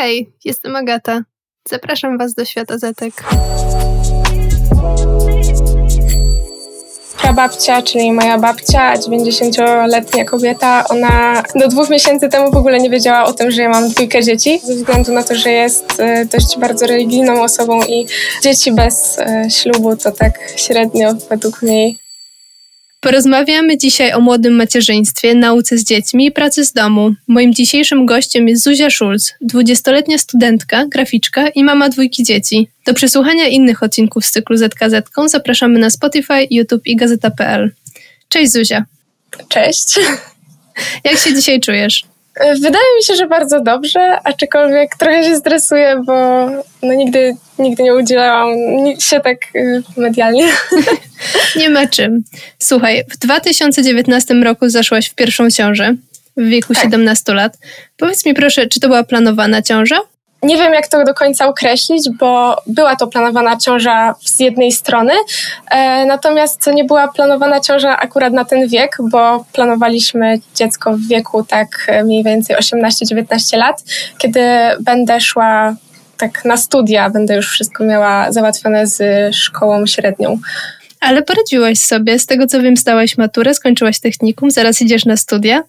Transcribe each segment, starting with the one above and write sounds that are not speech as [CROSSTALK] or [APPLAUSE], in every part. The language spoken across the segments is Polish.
Hej, jestem Agata. Zapraszam Was do świata Zetek. Prababcia, czyli moja babcia, 90-letnia kobieta, ona do dwóch miesięcy temu w ogóle nie wiedziała o tym, że ja mam dwójkę dzieci, ze względu na to, że jest e, dość bardzo religijną osobą i dzieci bez e, ślubu to tak średnio według mnie Porozmawiamy dzisiaj o młodym macierzyństwie, nauce z dziećmi i pracy z domu. Moim dzisiejszym gościem jest Zuzia Schulz, 20-letnia studentka, graficzka i mama dwójki dzieci. Do przesłuchania innych odcinków z cyklu ZKZ zapraszamy na Spotify, YouTube i Gazeta.pl. Cześć Zuzia. Cześć. Jak się dzisiaj czujesz? Wydaje mi się, że bardzo dobrze, aczkolwiek trochę się stresuję, bo no nigdy, nigdy nie udzielałam się tak y, medialnie. [LAUGHS] Nie ma czym. Słuchaj, w 2019 roku zaszłaś w pierwszą ciążę w wieku tak. 17 lat. Powiedz mi proszę, czy to była planowana ciąża? Nie wiem, jak to do końca określić, bo była to planowana ciąża z jednej strony, e, natomiast nie była planowana ciąża akurat na ten wiek, bo planowaliśmy dziecko w wieku tak e, mniej więcej 18-19 lat, kiedy będę szła tak na studia, będę już wszystko miała załatwione z szkołą średnią. Ale poradziłaś sobie, z tego co wiem, stałaś maturę, skończyłaś technikum, zaraz idziesz na studia.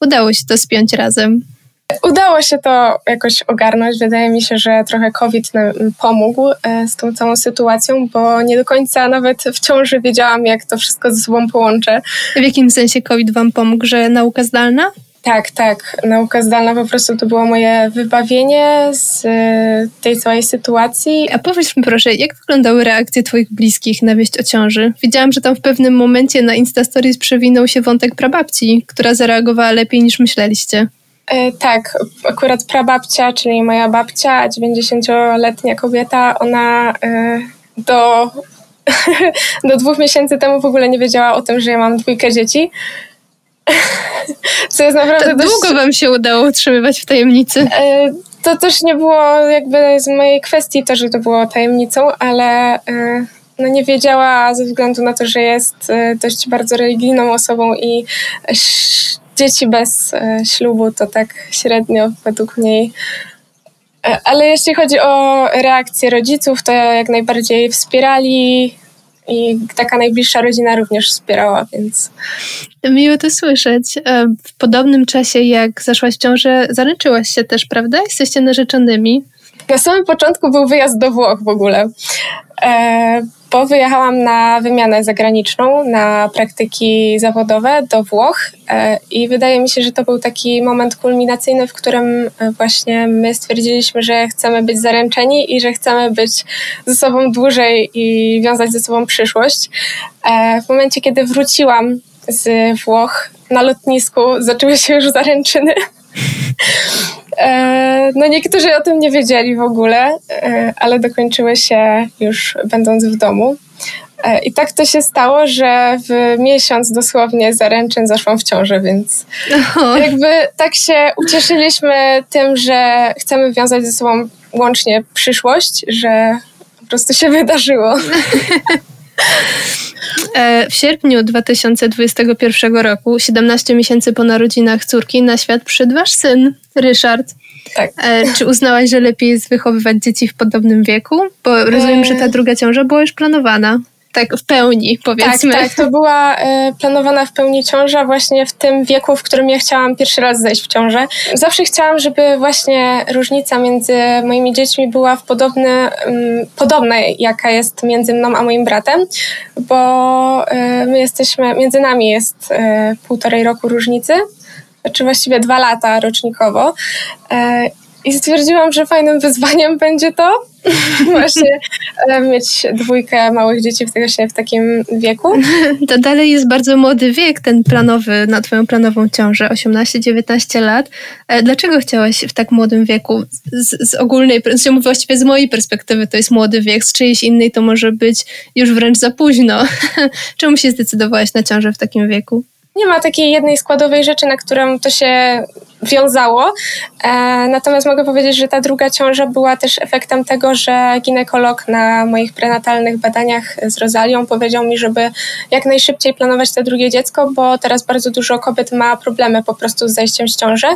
Udało się to spiąć razem. Udało się to jakoś ogarnąć. Wydaje mi się, że trochę COVID nam pomógł e, z tą całą sytuacją, bo nie do końca nawet w ciąży wiedziałam, jak to wszystko ze sobą połączę. W jakim sensie COVID Wam pomógł, że nauka zdalna? Tak, tak. Nauka zdalna po prostu to było moje wybawienie z e, tej całej sytuacji. A powiedz mi proszę, jak wyglądały reakcje Twoich bliskich na wieść o ciąży? Widziałam, że tam w pewnym momencie na Insta Stories przewinął się wątek prababci, która zareagowała lepiej niż myśleliście. E, tak, akurat prababcia, czyli moja babcia, 90-letnia kobieta, ona e, do, [LAUGHS] do dwóch miesięcy temu w ogóle nie wiedziała o tym, że ja mam dwójkę dzieci. [LAUGHS] Co jest naprawdę to dość... długo wam się udało utrzymywać w tajemnicy? E, to też nie było jakby z mojej kwestii to, że to było tajemnicą, ale no nie wiedziała ze względu na to, że jest dość bardzo religijną osobą i dzieci bez e, ślubu to tak średnio według mnie. E, ale jeśli chodzi o reakcję rodziców, to jak najbardziej wspierali i taka najbliższa rodzina również wspierała, więc. Miło to słyszeć. E, w podobnym czasie, jak zaszłaś w ciążę, zaręczyłaś się też, prawda? Jesteście narzeczonymi. Na samym początku był wyjazd do Włoch w ogóle bo wyjechałam na wymianę zagraniczną, na praktyki zawodowe do Włoch e, i wydaje mi się, że to był taki moment kulminacyjny, w którym e, właśnie my stwierdziliśmy, że chcemy być zaręczeni i że chcemy być ze sobą dłużej i wiązać ze sobą przyszłość. E, w momencie, kiedy wróciłam z Włoch na lotnisku, zaczęły się już zaręczyny. E, no niektórzy o tym nie wiedzieli w ogóle, e, ale dokończyły się już będąc w domu. E, I tak to się stało, że w miesiąc dosłownie zaręczyn zaszłam w ciążę, więc Oho. jakby tak się ucieszyliśmy tym, że chcemy wiązać ze sobą łącznie przyszłość, że po prostu się wydarzyło. [LAUGHS] W sierpniu 2021 roku, 17 miesięcy po narodzinach córki, na świat przyszedł wasz syn, Ryszard. Tak. E, czy uznałaś, że lepiej jest wychowywać dzieci w podobnym wieku? Bo rozumiem, że ta e. druga ciąża była już planowana tak w pełni, powiedzmy. Tak, tak, to była y, planowana w pełni ciąża właśnie w tym wieku, w którym ja chciałam pierwszy raz zejść w ciążę. Zawsze chciałam, żeby właśnie różnica między moimi dziećmi była w podobny, y, podobna, jaka jest między mną a moim bratem, bo y, my jesteśmy, między nami jest półtorej roku różnicy, czy właściwie dwa lata rocznikowo. I stwierdziłam, że fajnym wyzwaniem będzie to [LAUGHS] właśnie e, mieć dwójkę małych dzieci w, w takim wieku. To dalej jest bardzo młody wiek, ten planowy, na twoją planową ciążę, 18-19 lat. E, dlaczego chciałaś w tak młodym wieku? Z, z ogólnej, właściwie z mojej perspektywy to jest młody wiek, z czyjejś innej to może być już wręcz za późno. [LAUGHS] Czemu się zdecydowałaś na ciążę w takim wieku? Nie ma takiej jednej składowej rzeczy, na którą to się wiązało. E, natomiast mogę powiedzieć, że ta druga ciąża była też efektem tego, że ginekolog na moich prenatalnych badaniach z Rozalią powiedział mi, żeby jak najszybciej planować to drugie dziecko, bo teraz bardzo dużo kobiet ma problemy po prostu z zajściem z ciąży.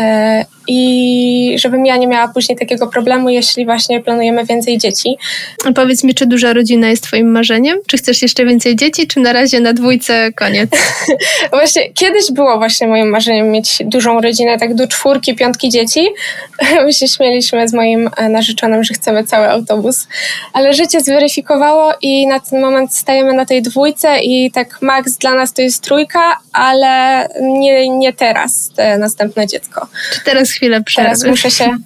E, i żebym ja nie miała później takiego problemu, jeśli właśnie planujemy więcej dzieci. A powiedz mi, czy duża rodzina jest twoim marzeniem? Czy chcesz jeszcze więcej dzieci, czy na razie na dwójce koniec? [LAUGHS] właśnie kiedyś było właśnie moim marzeniem mieć dużą rodzinę, tak do czwórki, piątki dzieci. [LAUGHS] My się śmieliśmy z moim e, narzeczonym, że chcemy cały autobus, ale życie zweryfikowało i na ten moment stajemy na tej dwójce i tak max dla nas to jest trójka, ale nie, nie teraz, te następne dziecko. Czy teraz chwilę przerwy? Teraz muszę się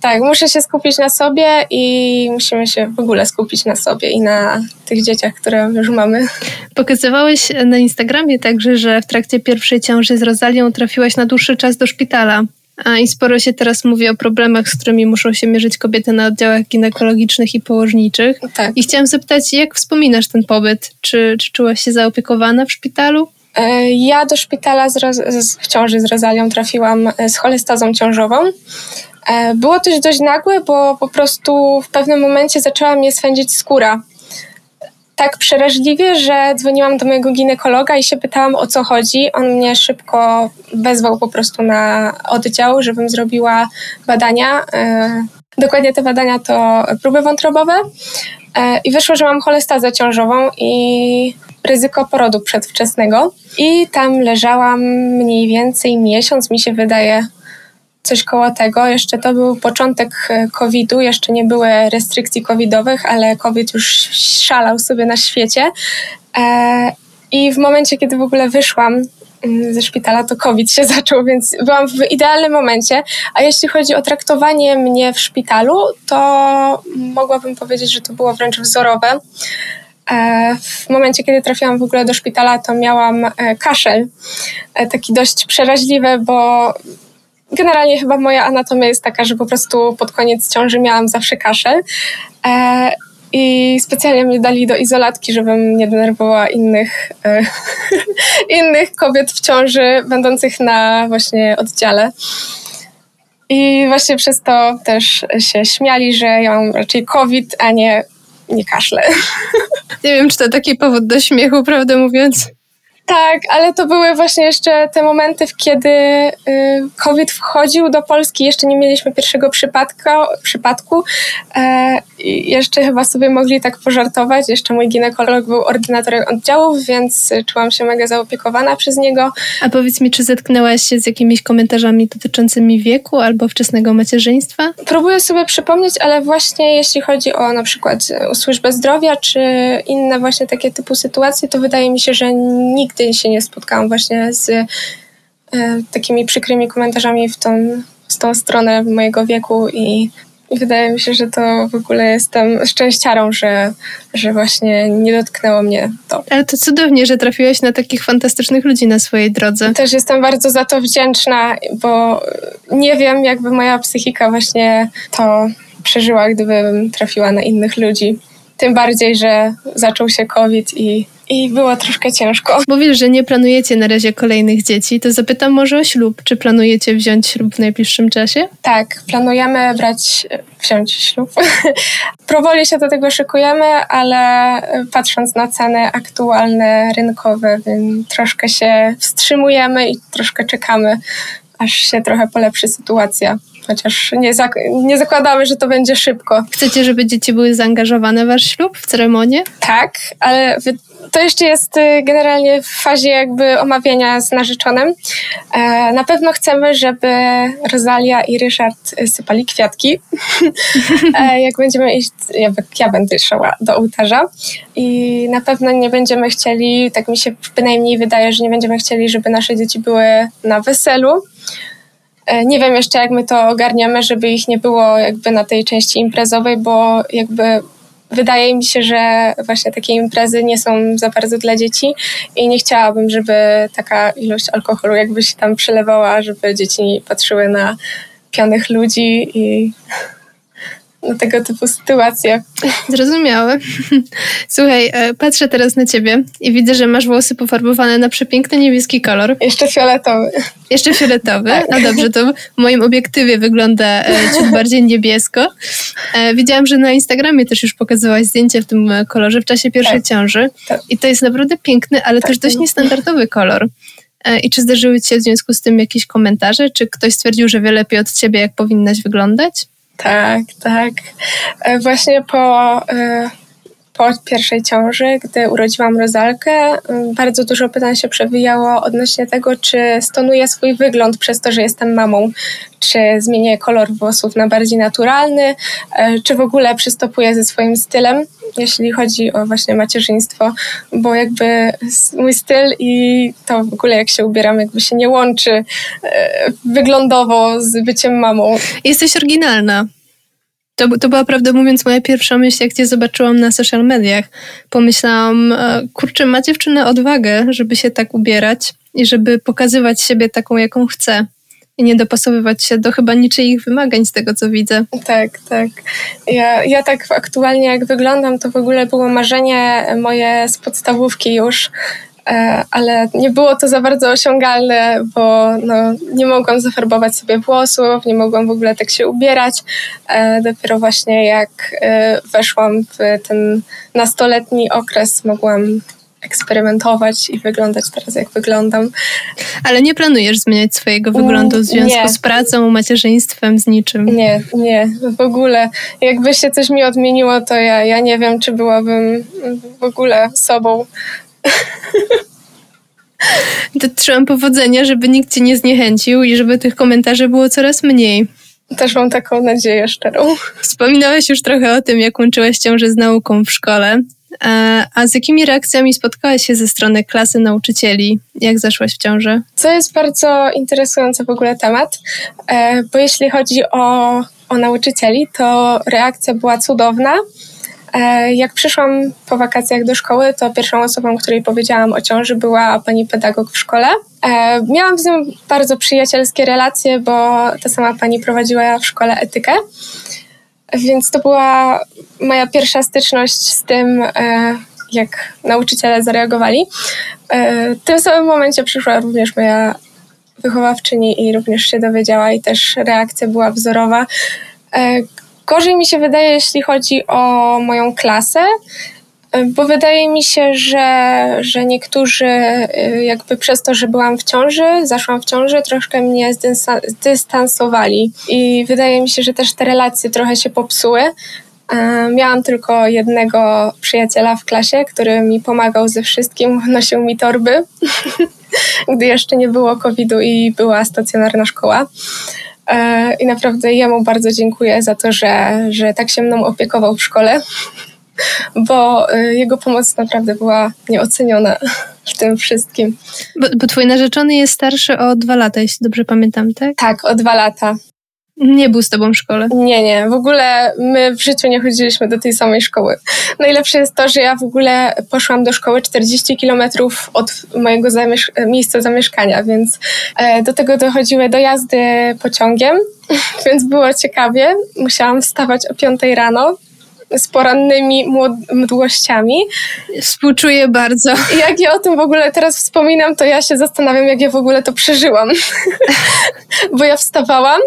tak, muszę się skupić na sobie i musimy się w ogóle skupić na sobie i na tych dzieciach, które już mamy. Pokazywałeś na Instagramie także, że w trakcie pierwszej ciąży z Rozalią trafiłaś na dłuższy czas do szpitala. I sporo się teraz mówi o problemach, z którymi muszą się mierzyć kobiety na oddziałach ginekologicznych i położniczych. Tak. I chciałam zapytać, jak wspominasz ten pobyt? Czy, czy czułaś się zaopiekowana w szpitalu? E, ja do szpitala z, z, w ciąży z Rozalią trafiłam e, z cholestazą ciążową. E, było też dość nagłe, bo po prostu w pewnym momencie zaczęła mnie swędzić skóra. Tak przeraźliwie, że dzwoniłam do mojego ginekologa i się pytałam o co chodzi. On mnie szybko wezwał po prostu na oddział, żebym zrobiła badania. Dokładnie te badania to próby wątrobowe. I wyszło, że mam cholestazę ciążową i ryzyko porodu przedwczesnego. I tam leżałam mniej więcej miesiąc, mi się wydaje, coś koło tego. Jeszcze to był początek e, COVID-u, jeszcze nie były restrykcji covidowych, ale COVID już szalał sobie na świecie. E, I w momencie, kiedy w ogóle wyszłam mm, ze szpitala, to COVID się [LAUGHS] zaczął, więc byłam w idealnym momencie. A jeśli chodzi o traktowanie mnie w szpitalu, to mogłabym powiedzieć, że to było wręcz wzorowe. E, w momencie, kiedy trafiłam w ogóle do szpitala, to miałam e, kaszel, e, taki dość przeraźliwy, bo generalnie chyba moja anatomia jest taka, że po prostu pod koniec ciąży miałam zawsze kaszel. I specjalnie mnie dali do izolatki, żebym nie denerwowała innych, [LAUGHS] innych kobiet w ciąży, będących na właśnie oddziale. I właśnie przez to też się śmiali, że ja mam raczej COVID, a nie nie kaszle. Nie wiem, czy to taki powód do śmiechu, prawdę mówiąc. Tak, ale to były właśnie jeszcze te momenty, kiedy y, COVID wchodził do Polski. Jeszcze nie mieliśmy pierwszego przypadka, przypadku. E, jeszcze chyba sobie mogli tak pożartować. Jeszcze mój ginekolog był ordynatorem oddziałów, więc czułam się mega zaopiekowana przez niego. A powiedz mi, czy zetknęłaś się z jakimiś komentarzami dotyczącymi wieku albo wczesnego macierzyństwa? Próbuję sobie przypomnieć, ale właśnie jeśli chodzi o na przykład służbę zdrowia, czy inne właśnie takie typu sytuacje, to wydaje mi się, że nikt nigdy się nie spotkałam właśnie z e, takimi przykrymi komentarzami w tą, w tą stronę mojego wieku i wydaje mi się, że to w ogóle jestem szczęściarą, że, że właśnie nie dotknęło mnie to. Ale to cudownie, że trafiłaś na takich fantastycznych ludzi na swojej drodze. Też jestem bardzo za to wdzięczna, bo nie wiem, jakby moja psychika właśnie to przeżyła, gdybym trafiła na innych ludzi. Tym bardziej, że zaczął się COVID i i było troszkę ciężko. Mówisz, że nie planujecie na razie kolejnych dzieci, to zapytam może o ślub. Czy planujecie wziąć ślub w najbliższym czasie? Tak, planujemy brać, wziąć ślub. [LAUGHS] Powoli się do tego szykujemy, ale patrząc na ceny aktualne, rynkowe, troszkę się wstrzymujemy i troszkę czekamy, aż się trochę polepszy sytuacja chociaż nie, zak nie zakładamy, że to będzie szybko. Chcecie, żeby dzieci były zaangażowane w wasz ślub, w ceremonię? Tak, ale to jeszcze jest y, generalnie w fazie jakby omawiania z narzeczonym. E, na pewno chcemy, żeby Rosalia i Ryszard sypali kwiatki. [LAUGHS] E, jak będziemy iść, jak ja będę szła do ołtarza i na pewno nie będziemy chcieli, tak mi się bynajmniej wydaje, że nie będziemy chcieli, żeby nasze dzieci były na weselu, nie wiem jeszcze, jak my to ogarniamy, żeby ich nie było jakby na tej części imprezowej, bo jakby wydaje mi się, że właśnie takie imprezy nie są za bardzo dla dzieci i nie chciałabym, żeby taka ilość alkoholu jakby się tam przelewała, żeby dzieci patrzyły na pianych ludzi i na tego typu sytuacje. Zrozumiałe. [LAUGHS] Słuchaj, e, patrzę teraz na ciebie i widzę, że masz włosy pofarbowane na przepiękny niebieski kolor. Jeszcze fioletowy. Jeszcze fioletowy? Tak. No dobrze, to w moim obiektywie wygląda e, ciut bardziej niebiesko. E, widziałam, że na Instagramie też już pokazywałaś zdjęcie w tym kolorze w czasie pierwszej tak. ciąży. Tak. I to jest naprawdę piękny, ale tak. też dość niestandardowy kolor. I czy zdarzyły ci się w związku z tym jakieś komentarze? Czy ktoś stwierdził, że wie lepiej od ciebie, jak powinnaś wyglądać? Tak, tak. E, właśnie po po pierwszej ciąży, gdy urodziłam Rozalkę, mm, bardzo dużo pytań się przewijało odnośnie tego, czy stonuję swój wygląd przez to, że jestem mamą, czy zmienię kolor włosów na bardziej naturalny, e, czy w ogóle przystopuję ze swoim stylem, jeśli chodzi o właśnie macierzyństwo, bo jakby mój styl i to w ogóle jak się ubieram, jakby się nie łączy e, wyglądowo z byciem mamą. Jesteś oryginalna. To, to była, prawdę mówiąc, moja pierwsza myśl, jak cię zobaczyłam na social mediach. Pomyślałam, e, kurczę, ma dziewczyna odwagę, żeby się tak ubierać i żeby pokazywać siebie taką, jaką chce. I nie dopasowywać się do chyba niczyich wymagań z tego, co widzę. Tak, tak. Ja, ja tak aktualnie jak wyglądam, to w ogóle było marzenie moje z podstawówki już, ale nie było to za bardzo osiągalne, bo no, nie mogłam zafarbować sobie włosów, nie mogłam w ogóle tak się ubierać. E, dopiero właśnie jak e, weszłam w ten nastoletni okres, mogłam eksperymentować i wyglądać teraz, jak wyglądam. Ale nie planujesz zmieniać swojego wyglądu w związku nie. z pracą, macierzyństwem, z niczym? Nie, nie, w ogóle. Jakby się coś mi odmieniło, to ja, ja nie wiem, czy byłabym w ogóle sobą. [LAUGHS] To trzymam powodzenia, żeby nikt cię nie zniechęcił i żeby tych komentarzy było coraz mniej. Też mam taką nadzieję szczerą. Wspominałeś już trochę o tym, jak łączyłaś ciążę z nauką w szkole. A, z jakimi reakcjami spotkałaś się ze strony klasy nauczycieli? Jak zaszłaś w ciążę? To jest bardzo interesujący w ogóle temat, e, bo jeśli chodzi o, o nauczycieli, to reakcja była cudowna. E, jak przyszłam po wakacjach do szkoły, to pierwszą osobą, której powiedziałam o ciąży, była pani pedagog w szkole. E, miałam z nią bardzo przyjacielskie relacje, bo ta sama pani prowadziła w szkole etykę. Więc to była moja pierwsza styczność z tym, e, jak nauczyciele zareagowali. W tym samym momencie przyszła również moja wychowawczyni i również się dowiedziała, i też reakcja była wzorowa. Gorzej mi się wydaje, jeśli chodzi o moją klasę, bo wydaje mi się, że, że niektórzy y, jakby przez to, że byłam w ciąży, zaszłam w ciąży, troszkę mnie zdystansowali. I wydaje mi się, że też te relacje trochę się popsuły. Miałam tylko jednego przyjaciela w klasie, który mi pomagał ze wszystkim, [LAUGHS] nosił mi torby, [LAUGHS] gdy jeszcze nie było COVID-u i była stacjonarna szkoła. E, I naprawdę jemu bardzo dziękuję za to, że, że tak się mną opiekował w szkole, [LAUGHS] bo e, jego pomoc naprawdę była nieoceniona w tym wszystkim. Bo, bo twój narzeczony jest starszy o dwa lata, jeśli dobrze pamiętam, tak? Tak, o dwa lata. Nie był z tobą w szkole? Nie, nie. W ogóle my w życiu nie chodziliśmy do tej samej szkoły. Najlepsze jest to, że ja w ogóle poszłam do szkoły 40 kilometrów od mojego zamiesz- miejsca zamieszkania, więc e, do tego dochodziły dojazdy pociągiem, [LAUGHS] więc było ciekawie. Musiałam wstawać o 5 rano, z porannymi mdłościami. Współczuję bardzo. I jak ja o tym w ogóle teraz wspominam, to ja się zastanawiam, jak ja w ogóle to przeżyłam. [LAUGHS] bo ja wstawałam,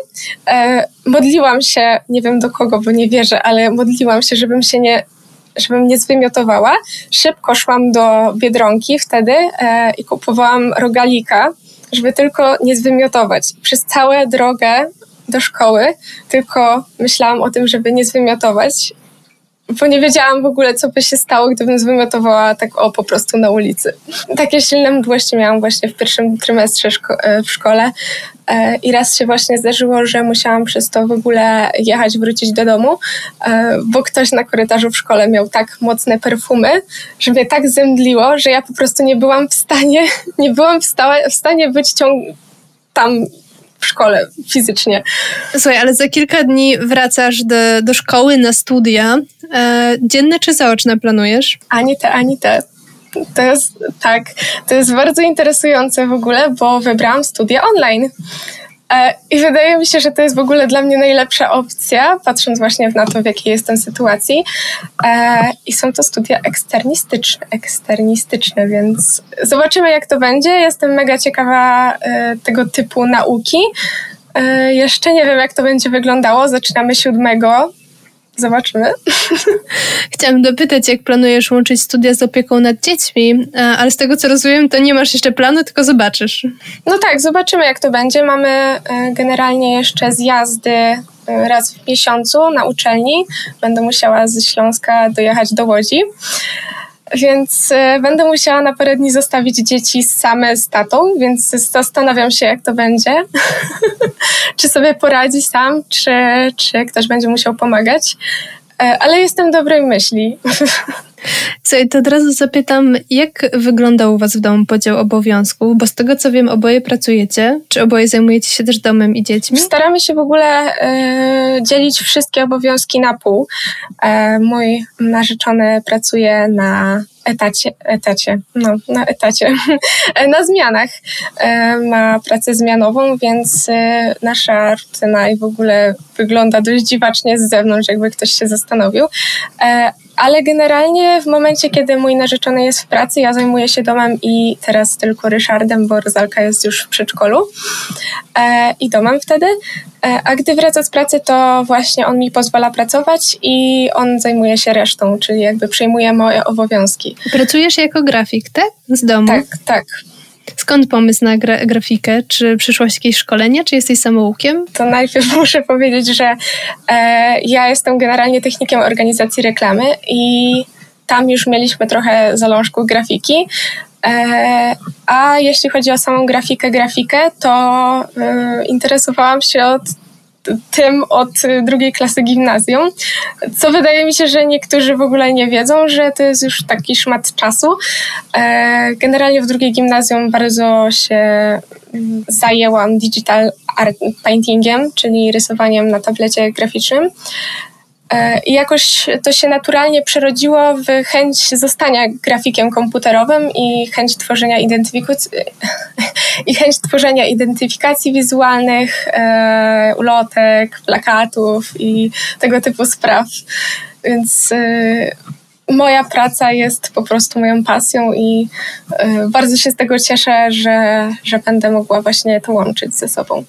e, modliłam się, nie wiem do kogo, bo nie wierzę, ale modliłam się, żebym się nie żebym nie zwymiotowała. Szybko szłam do Biedronki wtedy e, i kupowałam rogalika, żeby tylko nie zwymiotować. Przez całą drogę do szkoły tylko myślałam o tym, żeby nie zwymiotować bo nie wiedziałam w ogóle, co by się stało, gdybym zwymiotowała tak o po prostu na ulicy. Takie silne mdłości miałam właśnie w pierwszym trymestrze szko e, w szkole e, i raz się właśnie zdarzyło, że musiałam przez to w ogóle jechać, wrócić do domu, e, bo ktoś na korytarzu w szkole miał tak mocne perfumy, że mnie tak zemdliło, że ja po prostu nie byłam w stanie, [LAUGHS] nie byłam w, w stanie być ciąg tam w szkole fizycznie. Słuchaj, ale za kilka dni wracasz do, do szkoły na studia. E, dzienne czy zaoczne planujesz? Ani te, ani te. To jest tak, to jest bardzo interesujące w ogóle, bo wybrałam studia online. E, I wydaje mi się, że to jest w ogóle dla mnie najlepsza opcja, patrząc właśnie na to, w jakiej jestem sytuacji. E, I są to studia eksternistyczne, eksternistyczne, więc zobaczymy, jak to będzie. Jestem mega ciekawa e, tego typu nauki. Jeszcze nie wiem, jak to będzie wyglądało. Zaczynamy siódmego zobaczymy. [LAUGHS] Chciałam dopytać, jak planujesz łączyć studia z opieką nad dziećmi, ale z tego co rozumiem, to nie masz jeszcze planu, tylko zobaczysz. No tak, zobaczymy jak to będzie. Mamy e, generalnie jeszcze zjazdy e, raz w miesiącu na uczelni. Będę musiała ze Śląska dojechać do Łodzi. Więc e, będę musiała na parę dni zostawić dzieci same z tatą, więc zastanawiam się, jak to będzie. [LAUGHS] czy sobie poradzi sam, czy, czy ktoś będzie musiał pomagać. E, ale jestem dobrej myśli. [LAUGHS] Słuchaj, to od razu zapytam, jak wygląda u Was w domu podział obowiązków? Bo z tego co wiem, oboje pracujecie. Czy oboje zajmujecie się też domem i dziećmi? Staramy się w ogóle y, dzielić wszystkie obowiązki na pół. E, mój narzeczony pracuje na etacie, etacie, no, na etacie, [LAUGHS] na zmianach. E, ma pracę zmianową, więc nasza rutyna i w ogóle wygląda dość dziwacznie z zewnątrz, jakby ktoś się zastanowił. Ale generalnie w momencie, kiedy mój narzeczony jest w pracy, ja zajmuję się domem i teraz tylko Ryszardem, bo Rozalka jest już w przedszkolu e, i domem wtedy. E, a gdy wraca z pracy, to właśnie on mi pozwala pracować i on zajmuje się resztą, czyli jakby przejmuje moje obowiązki. Pracujesz jako grafik, tak? Z domu? Tak, tak. Skąd pomysł na gra grafikę? Czy przyszłaś jakieś szkolenie, czy jesteś samoukiem? To najpierw [LAUGHS] muszę powiedzieć, że e, ja jestem generalnie technikiem organizacji reklamy i tam już mieliśmy trochę zalążku grafiki. E, a jeśli chodzi o samą grafikę, grafikę, to e, interesowałam się od tym od drugiej klasy gimnazjum, co wydaje mi się, że niektórzy w ogóle nie wiedzą, że to jest już taki szmat czasu. E, generalnie w drugiej gimnazjum bardzo się mm, zajęłam digital art paintingiem, czyli rysowaniem na tablecie graficznym. E, I jakoś to się naturalnie przerodziło w chęć zostania grafikiem komputerowym i chęć tworzenia [LAUGHS] i chęć tworzenia identyfikacji wizualnych, e, ulotek, plakatów i tego typu spraw. Więc e, moja praca jest po prostu moją pasją i bardzo się z tego cieszę, że, że będę mogła właśnie to łączyć ze sobą.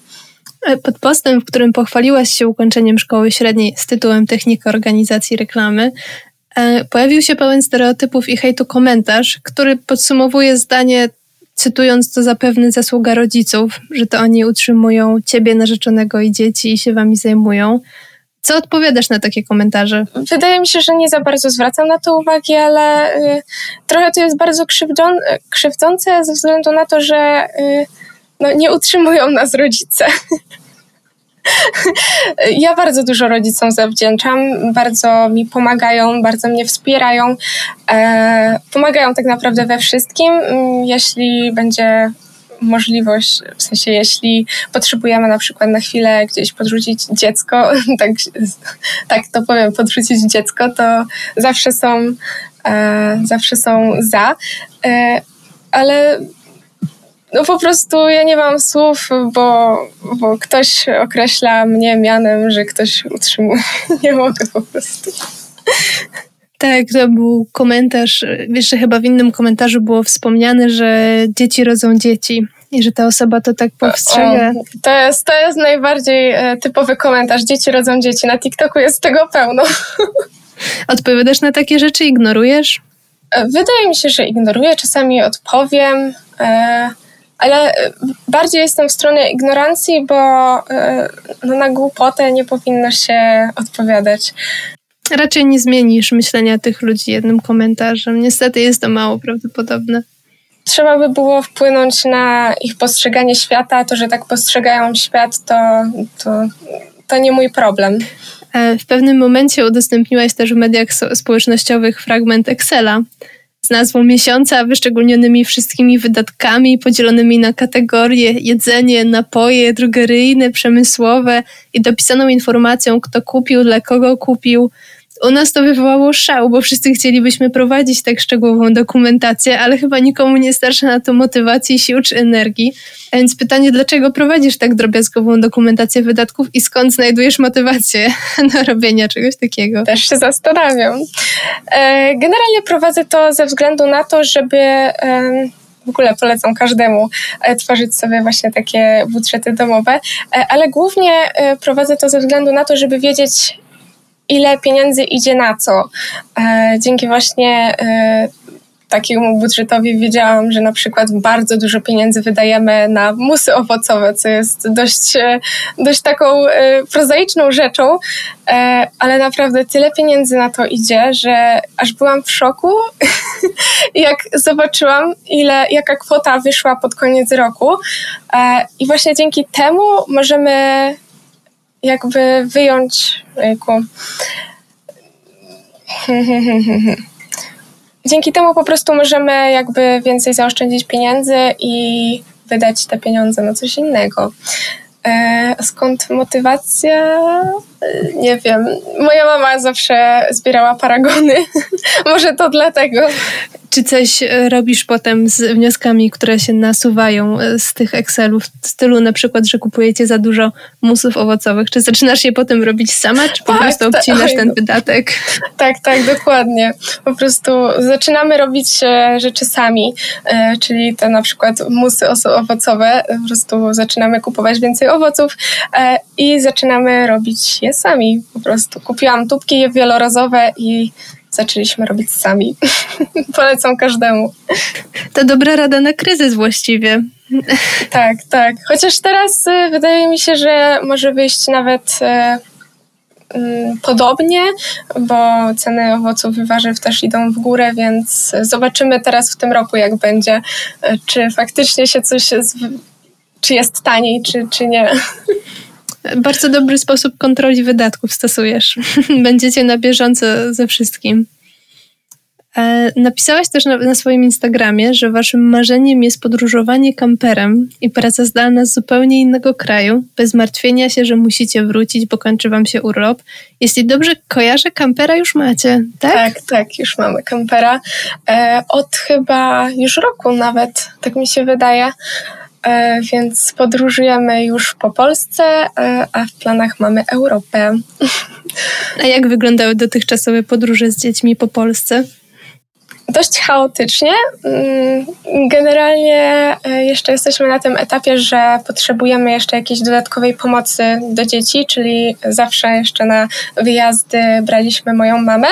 E, pod postem, w którym pochwaliłaś się ukończeniem szkoły średniej z tytułem Technika Organizacji Reklamy, e, pojawił się pełen stereotypów i hejtu komentarz, który podsumowuje zdanie, cytując to zapewne zasługa rodziców, że to oni utrzymują ciebie, narzeczonego i dzieci i się wami zajmują. Co odpowiadasz na takie komentarze? Wydaje mi się, że nie za bardzo zwracam na to uwagi, ale y, trochę to jest bardzo krzywdzące ze względu na to, że y, no, nie utrzymują nas rodzice. [LAUGHS] Ja bardzo dużo rodzicom zawdzięczam, bardzo mi pomagają, bardzo mnie wspierają. E, pomagają tak naprawdę we wszystkim. Mm, jeśli będzie możliwość, w sensie jeśli potrzebujemy na przykład na chwilę gdzieś podrzucić dziecko, [LAUGHS] tak, tak to powiem, podrzucić dziecko, to zawsze są, e, zawsze są za. E, ale no po prostu ja nie mam słów, bo, bo ktoś określa mnie mianem, że ktoś utrzymuje. [LAUGHS] Nie mogę po prostu. Tak, to był komentarz, jeszcze chyba w innym komentarzu było wspomniane, że dzieci rodzą dzieci i że ta osoba to tak powstrzyga. O, to, jest, to jest najbardziej e, typowy komentarz. Dzieci rodzą dzieci. Na TikToku jest tego pełno. [LAUGHS] Odpowiadasz na takie rzeczy, ignorujesz? E, wydaje mi się, że ignoruję. Czasami odpowiem. Ale e, bardziej jestem w stronie ignorancji, bo e, no, na głupotę nie powinno się odpowiadać. Raczej nie zmienisz myślenia tych ludzi jednym komentarzem. Niestety jest to mało prawdopodobne. Trzeba by było wpłynąć na ich postrzeganie świata. To, że tak postrzegają świat, to, to, to nie mój problem. E, w pewnym momencie udostępniłaś też w mediach społecznościowych fragment Excela, nazwą miesiąca, wyszczególnionymi wszystkimi wydatkami, podzielonymi na kategorie jedzenie, napoje, drogeryjne, przemysłowe i dopisaną informacją, kto kupił, dla kogo kupił. U nas to wywołało szał, bo wszyscy chcielibyśmy prowadzić tak szczegółową dokumentację, ale chyba nikomu nie starczy na to motywacji, sił czy energii. A więc pytanie, dlaczego prowadzisz tak drobiazgową dokumentację wydatków i skąd znajdujesz motywację [LAUGHS] do robienia czegoś takiego? Też się zastanawiam. E, generalnie prowadzę to ze względu na to, żeby w ogóle polecam każdemu e, tworzyć sobie właśnie takie budżety domowe, e, ale głównie prowadzę to ze względu na to, żeby wiedzieć, ile pieniędzy idzie na co. Dzięki właśnie takiemu budżetowi wiedziałam, że na przykład bardzo dużo pieniędzy wydajemy na musy owocowe, co jest dość, e, dość taką e, prozaiczną rzeczą, e, ale naprawdę tyle pieniędzy na to idzie, że aż byłam w szoku, [LAUGHS] jak zobaczyłam, ile, jaka kwota wyszła pod koniec roku. I właśnie dzięki temu możemy jakby wyjąć. Jejku, [LAUGHS] dzięki temu po prostu możemy jakby więcej zaoszczędzić pieniędzy i wydać te pieniądze na coś innego. E, skąd motywacja? Nie wiem. Moja mama zawsze zbierała paragony. [LAUGHS] Może to dlatego. Czy coś e, robisz potem z wnioskami, które się nasuwają e, z tych Excelów, w stylu na przykład, że kupujecie za dużo musów owocowych? Czy zaczynasz je potem robić sama, czy po tak, prostu obcinasz ten wydatek? Tak, tak, dokładnie. Po prostu zaczynamy robić e, rzeczy sami, czyli te na przykład musy owocowe, po prostu zaczynamy kupować więcej owoców i zaczynamy robić je sami. Po prostu kupiłam tubki wielorazowe i zaczęliśmy robić sami. [LAUGHS] Polecam każdemu. To dobra rada na kryzys właściwie. tak, tak. Chociaż teraz y, wydaje mi się, że może wyjść nawet y, y, podobnie, bo ceny owoców i warzyw też idą w górę, więc zobaczymy teraz w tym roku, jak będzie, czy faktycznie się coś, czy jest taniej, czy, czy nie. [LAUGHS] Bardzo dobry sposób kontroli wydatków stosujesz. [LAUGHS] Będziecie na bieżąco ze wszystkim. E, napisałaś też na, na, swoim Instagramie, że waszym marzeniem jest podróżowanie kamperem i praca zdalna z zupełnie innego kraju, bez martwienia się, że musicie wrócić, bo kończy wam się urlop. Jeśli dobrze kojarzę, kampera już macie, tak? Tak, tak, już mamy kampera. E, od chyba już roku nawet, tak mi się wydaje. E, więc podróżujemy już po Polsce, e, a w planach mamy Europę. A jak wyglądały dotychczasowe podróże z dziećmi po Polsce? Dość chaotycznie. Mm, generalnie e, jeszcze jesteśmy na tym etapie, że potrzebujemy jeszcze jakiejś dodatkowej pomocy do dzieci, czyli zawsze jeszcze na wyjazdy braliśmy moją mamę.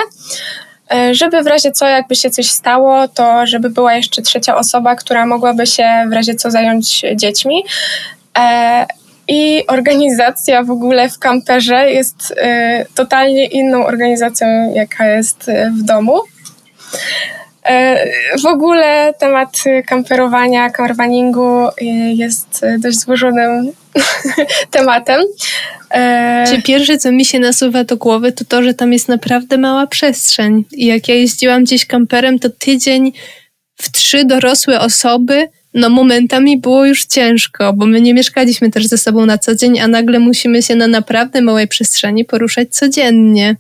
E, żeby w razie co, jakby się coś stało, to żeby była jeszcze trzecia osoba, która mogłaby się w razie co zająć dziećmi. E, I organizacja w ogóle w kamperze jest e, totalnie inną organizacją, jaka jest w domu. W ogóle temat kamperowania, campervaningu jest dość złożonym [LAUGHS] tematem. E... Czy pierwsze, co mi się nasuwa do głowy, to to, że tam jest naprawdę mała przestrzeń. I jak ja jeździłam gdzieś kamperem, to tydzień w trzy dorosłe osoby, no momentami było już ciężko, bo my nie mieszkaliśmy też ze sobą na co dzień, a nagle musimy się na naprawdę małej przestrzeni poruszać codziennie.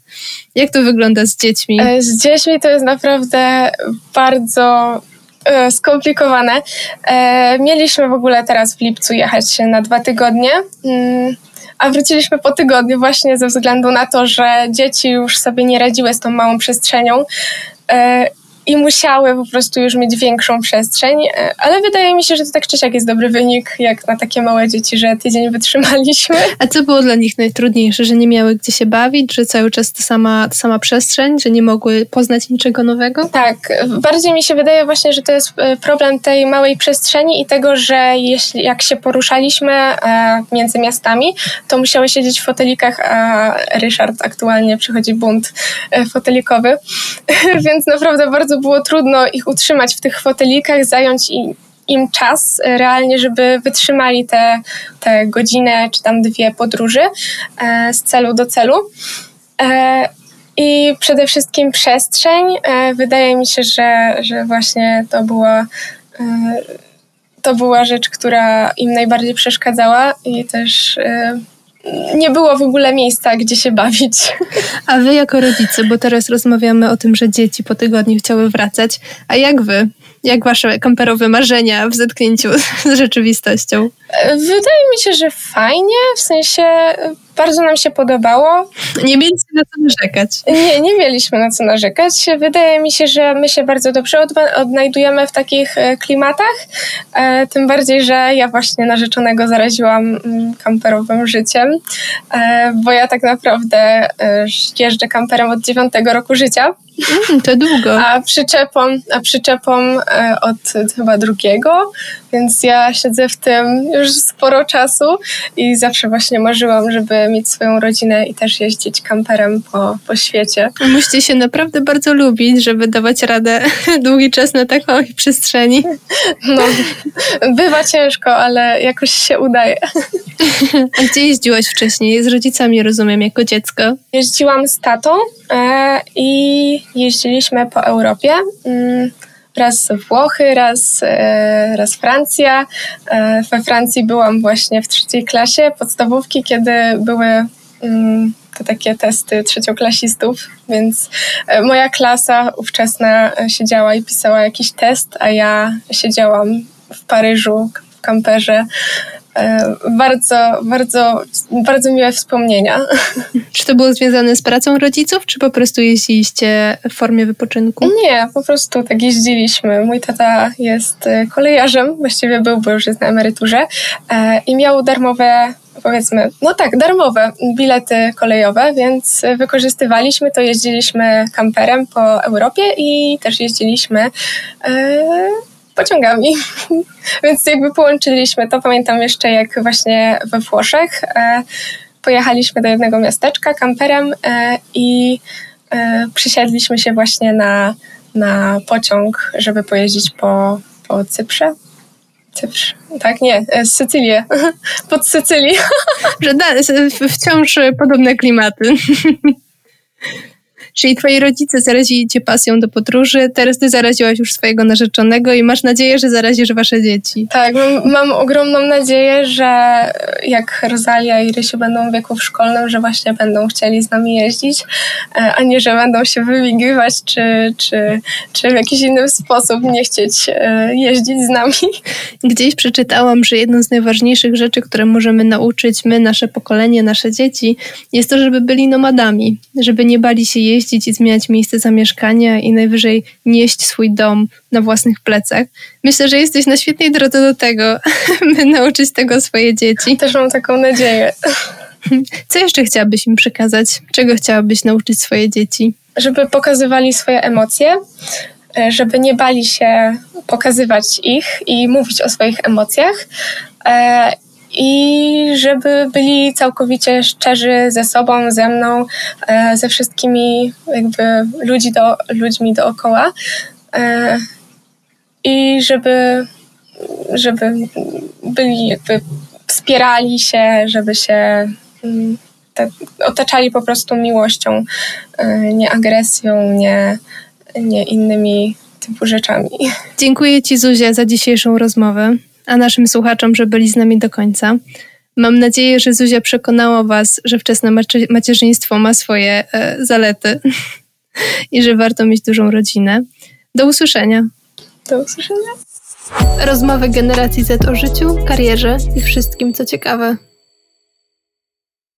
Jak to wygląda z dziećmi? E, z dziećmi to jest naprawdę bardzo e, skomplikowane. E, mieliśmy w ogóle teraz w lipcu jechać na dwa tygodnie. Mm, a wróciliśmy po tygodniu właśnie ze względu na to, że dzieci już sobie nie radziły z tą małą przestrzenią i musiały po prostu już mieć większą przestrzeń, e, ale wydaje mi się, że to tak czy siak jest dobry wynik, jak na takie małe dzieci, że tydzień wytrzymaliśmy. A co było dla nich najtrudniejsze, że nie miały gdzie się bawić, że cały czas ta sama, ta sama przestrzeń, że nie mogły poznać niczego nowego? Tak, bardziej mi się wydaje właśnie, że to jest e, problem tej małej przestrzeni i tego, że jeśli jak się poruszaliśmy e, między miastami, to musiały siedzieć w fotelikach, a Ryszard aktualnie przychodzi bunt fotelikowy, [LAUGHS] więc naprawdę bardzo było trudno ich utrzymać w tych fotelikach, zająć im, im czas e, realnie, żeby wytrzymali te, te godzinę czy tam dwie podróży e, z celu do celu. E, I przede wszystkim przestrzeń. E, wydaje mi się, że, że właśnie to była e, to była rzecz, która im najbardziej przeszkadzała i też e, nie było w ogóle miejsca, gdzie się bawić. A wy jako rodzice, bo teraz rozmawiamy o tym, że dzieci po tygodniu chciały wracać, a jak wy? Jak wasze kamperowe marzenia w zetknięciu z rzeczywistością? Wydaje mi się, że fajnie, w sensie bardzo nam się podobało. Nie mieliście na co narzekać. Nie, nie mieliśmy na co narzekać. Wydaje mi się, że my się bardzo dobrze odnajdujemy w takich e, klimatach. E, tym bardziej, że ja właśnie narzeczonego zaraziłam mm, kamperowym życiem, e, bo ja tak naprawdę jeżdżę kamperem od dziewiątego roku życia. Mm, to długo. A przyczepą, a przyczepą od chyba drugiego, więc ja siedzę w tym już sporo czasu i zawsze właśnie marzyłam, żeby mieć swoją rodzinę i też jeździć kamperem po, po świecie. Musicie się naprawdę bardzo lubić, żeby dawać radę [LAUGHS] długi czas na takiej [LAUGHS] przestrzeni. No, bywa ciężko, ale jakoś się udaje. A gdzie jeździłaś wcześniej? Z rodzicami, rozumiem, jako dziecko? Jeździłam z tatą e, i jeździliśmy po Europie. Raz Włochy, raz, e, raz Francja. E, we Francji byłam właśnie w trzeciej klasie podstawówki, kiedy były mm, te takie testy trzecioklasistów, więc e, moja klasa ówczesna siedziała i pisała jakiś test, a ja siedziałam w Paryżu w kamperze bardzo, bardzo, bardzo miłe wspomnienia. [LAUGHS] Czy to było związane z pracą rodziców, czy po prostu jeździliście w formie wypoczynku? Nie, po prostu tak jeździliśmy. Mój tata jest e, kolejarzem, właściwie był, bo już jest na emeryturze e, i miał darmowe powiedzmy, no tak, darmowe bilety kolejowe, więc wykorzystywaliśmy to, jeździliśmy kamperem po Europie i też jeździliśmy pociągami. [LAUGHS] Więc jakby połączyliśmy to. Pamiętam jeszcze, jak właśnie we Włoszech e, pojechaliśmy do jednego miasteczka kamperem e, i e, przysiedliśmy się właśnie na, na pociąg, żeby pojeździć po, po Cyprze. Cyprz. Tak, nie, Sycylię. [LAUGHS] Pod Sycylii. Że wciąż podobne klimaty. [LAUGHS] Czyli twoi rodzice zarazili cię pasją do podróży, teraz ty zaraziłaś już swojego narzeczonego i masz nadzieję, że zarazisz wasze dzieci. Tak, mam, mam ogromną nadzieję, że jak Rosalia i Rysiu będą w wieku szkolnym, że właśnie będą chcieli z nami jeździć, e, a nie, że będą się wymigiwać, czy, czy, czy w jakiś inny sposób nie chcieć e, jeździć z nami. Gdzieś przeczytałam, że jedną z najważniejszych rzeczy, które możemy nauczyć my, nasze pokolenie, nasze dzieci, jest to, żeby byli nomadami, żeby nie bali się jeździć, i zmieniać miejsce zamieszkania i najwyżej nieść swój dom na własnych plecach. Myślę, że jesteś na świetnej drodze do tego, [LAUGHS] by nauczyć tego swoje dzieci. Też mam taką nadzieję. Co jeszcze chciałabyś im przekazać? Czego chciałabyś nauczyć swoje dzieci? Żeby pokazywali swoje emocje, e, żeby nie bali się pokazywać ich i mówić o swoich emocjach e, i żeby byli całkowicie szczerzy ze sobą, ze mną, e, ze wszystkimi jakby ludzi do, ludźmi dookoła e, i żeby, żeby byli jakby wspierali się, żeby się mm, te, otaczali po prostu miłością, e, nie agresją, nie, nie innymi typu rzeczami. Dziękuję Ci Zuzia za dzisiejszą rozmowę a naszym słuchaczom, że byli z nami do końca. Mam nadzieję, że Zuzia przekonała Was, że wczesne macierzyństwo ma swoje e, zalety [LAUGHS] i że warto mieć dużą rodzinę. Do usłyszenia. Do usłyszenia. Rozmowy generacji Z o życiu, karierze i wszystkim, co ciekawe.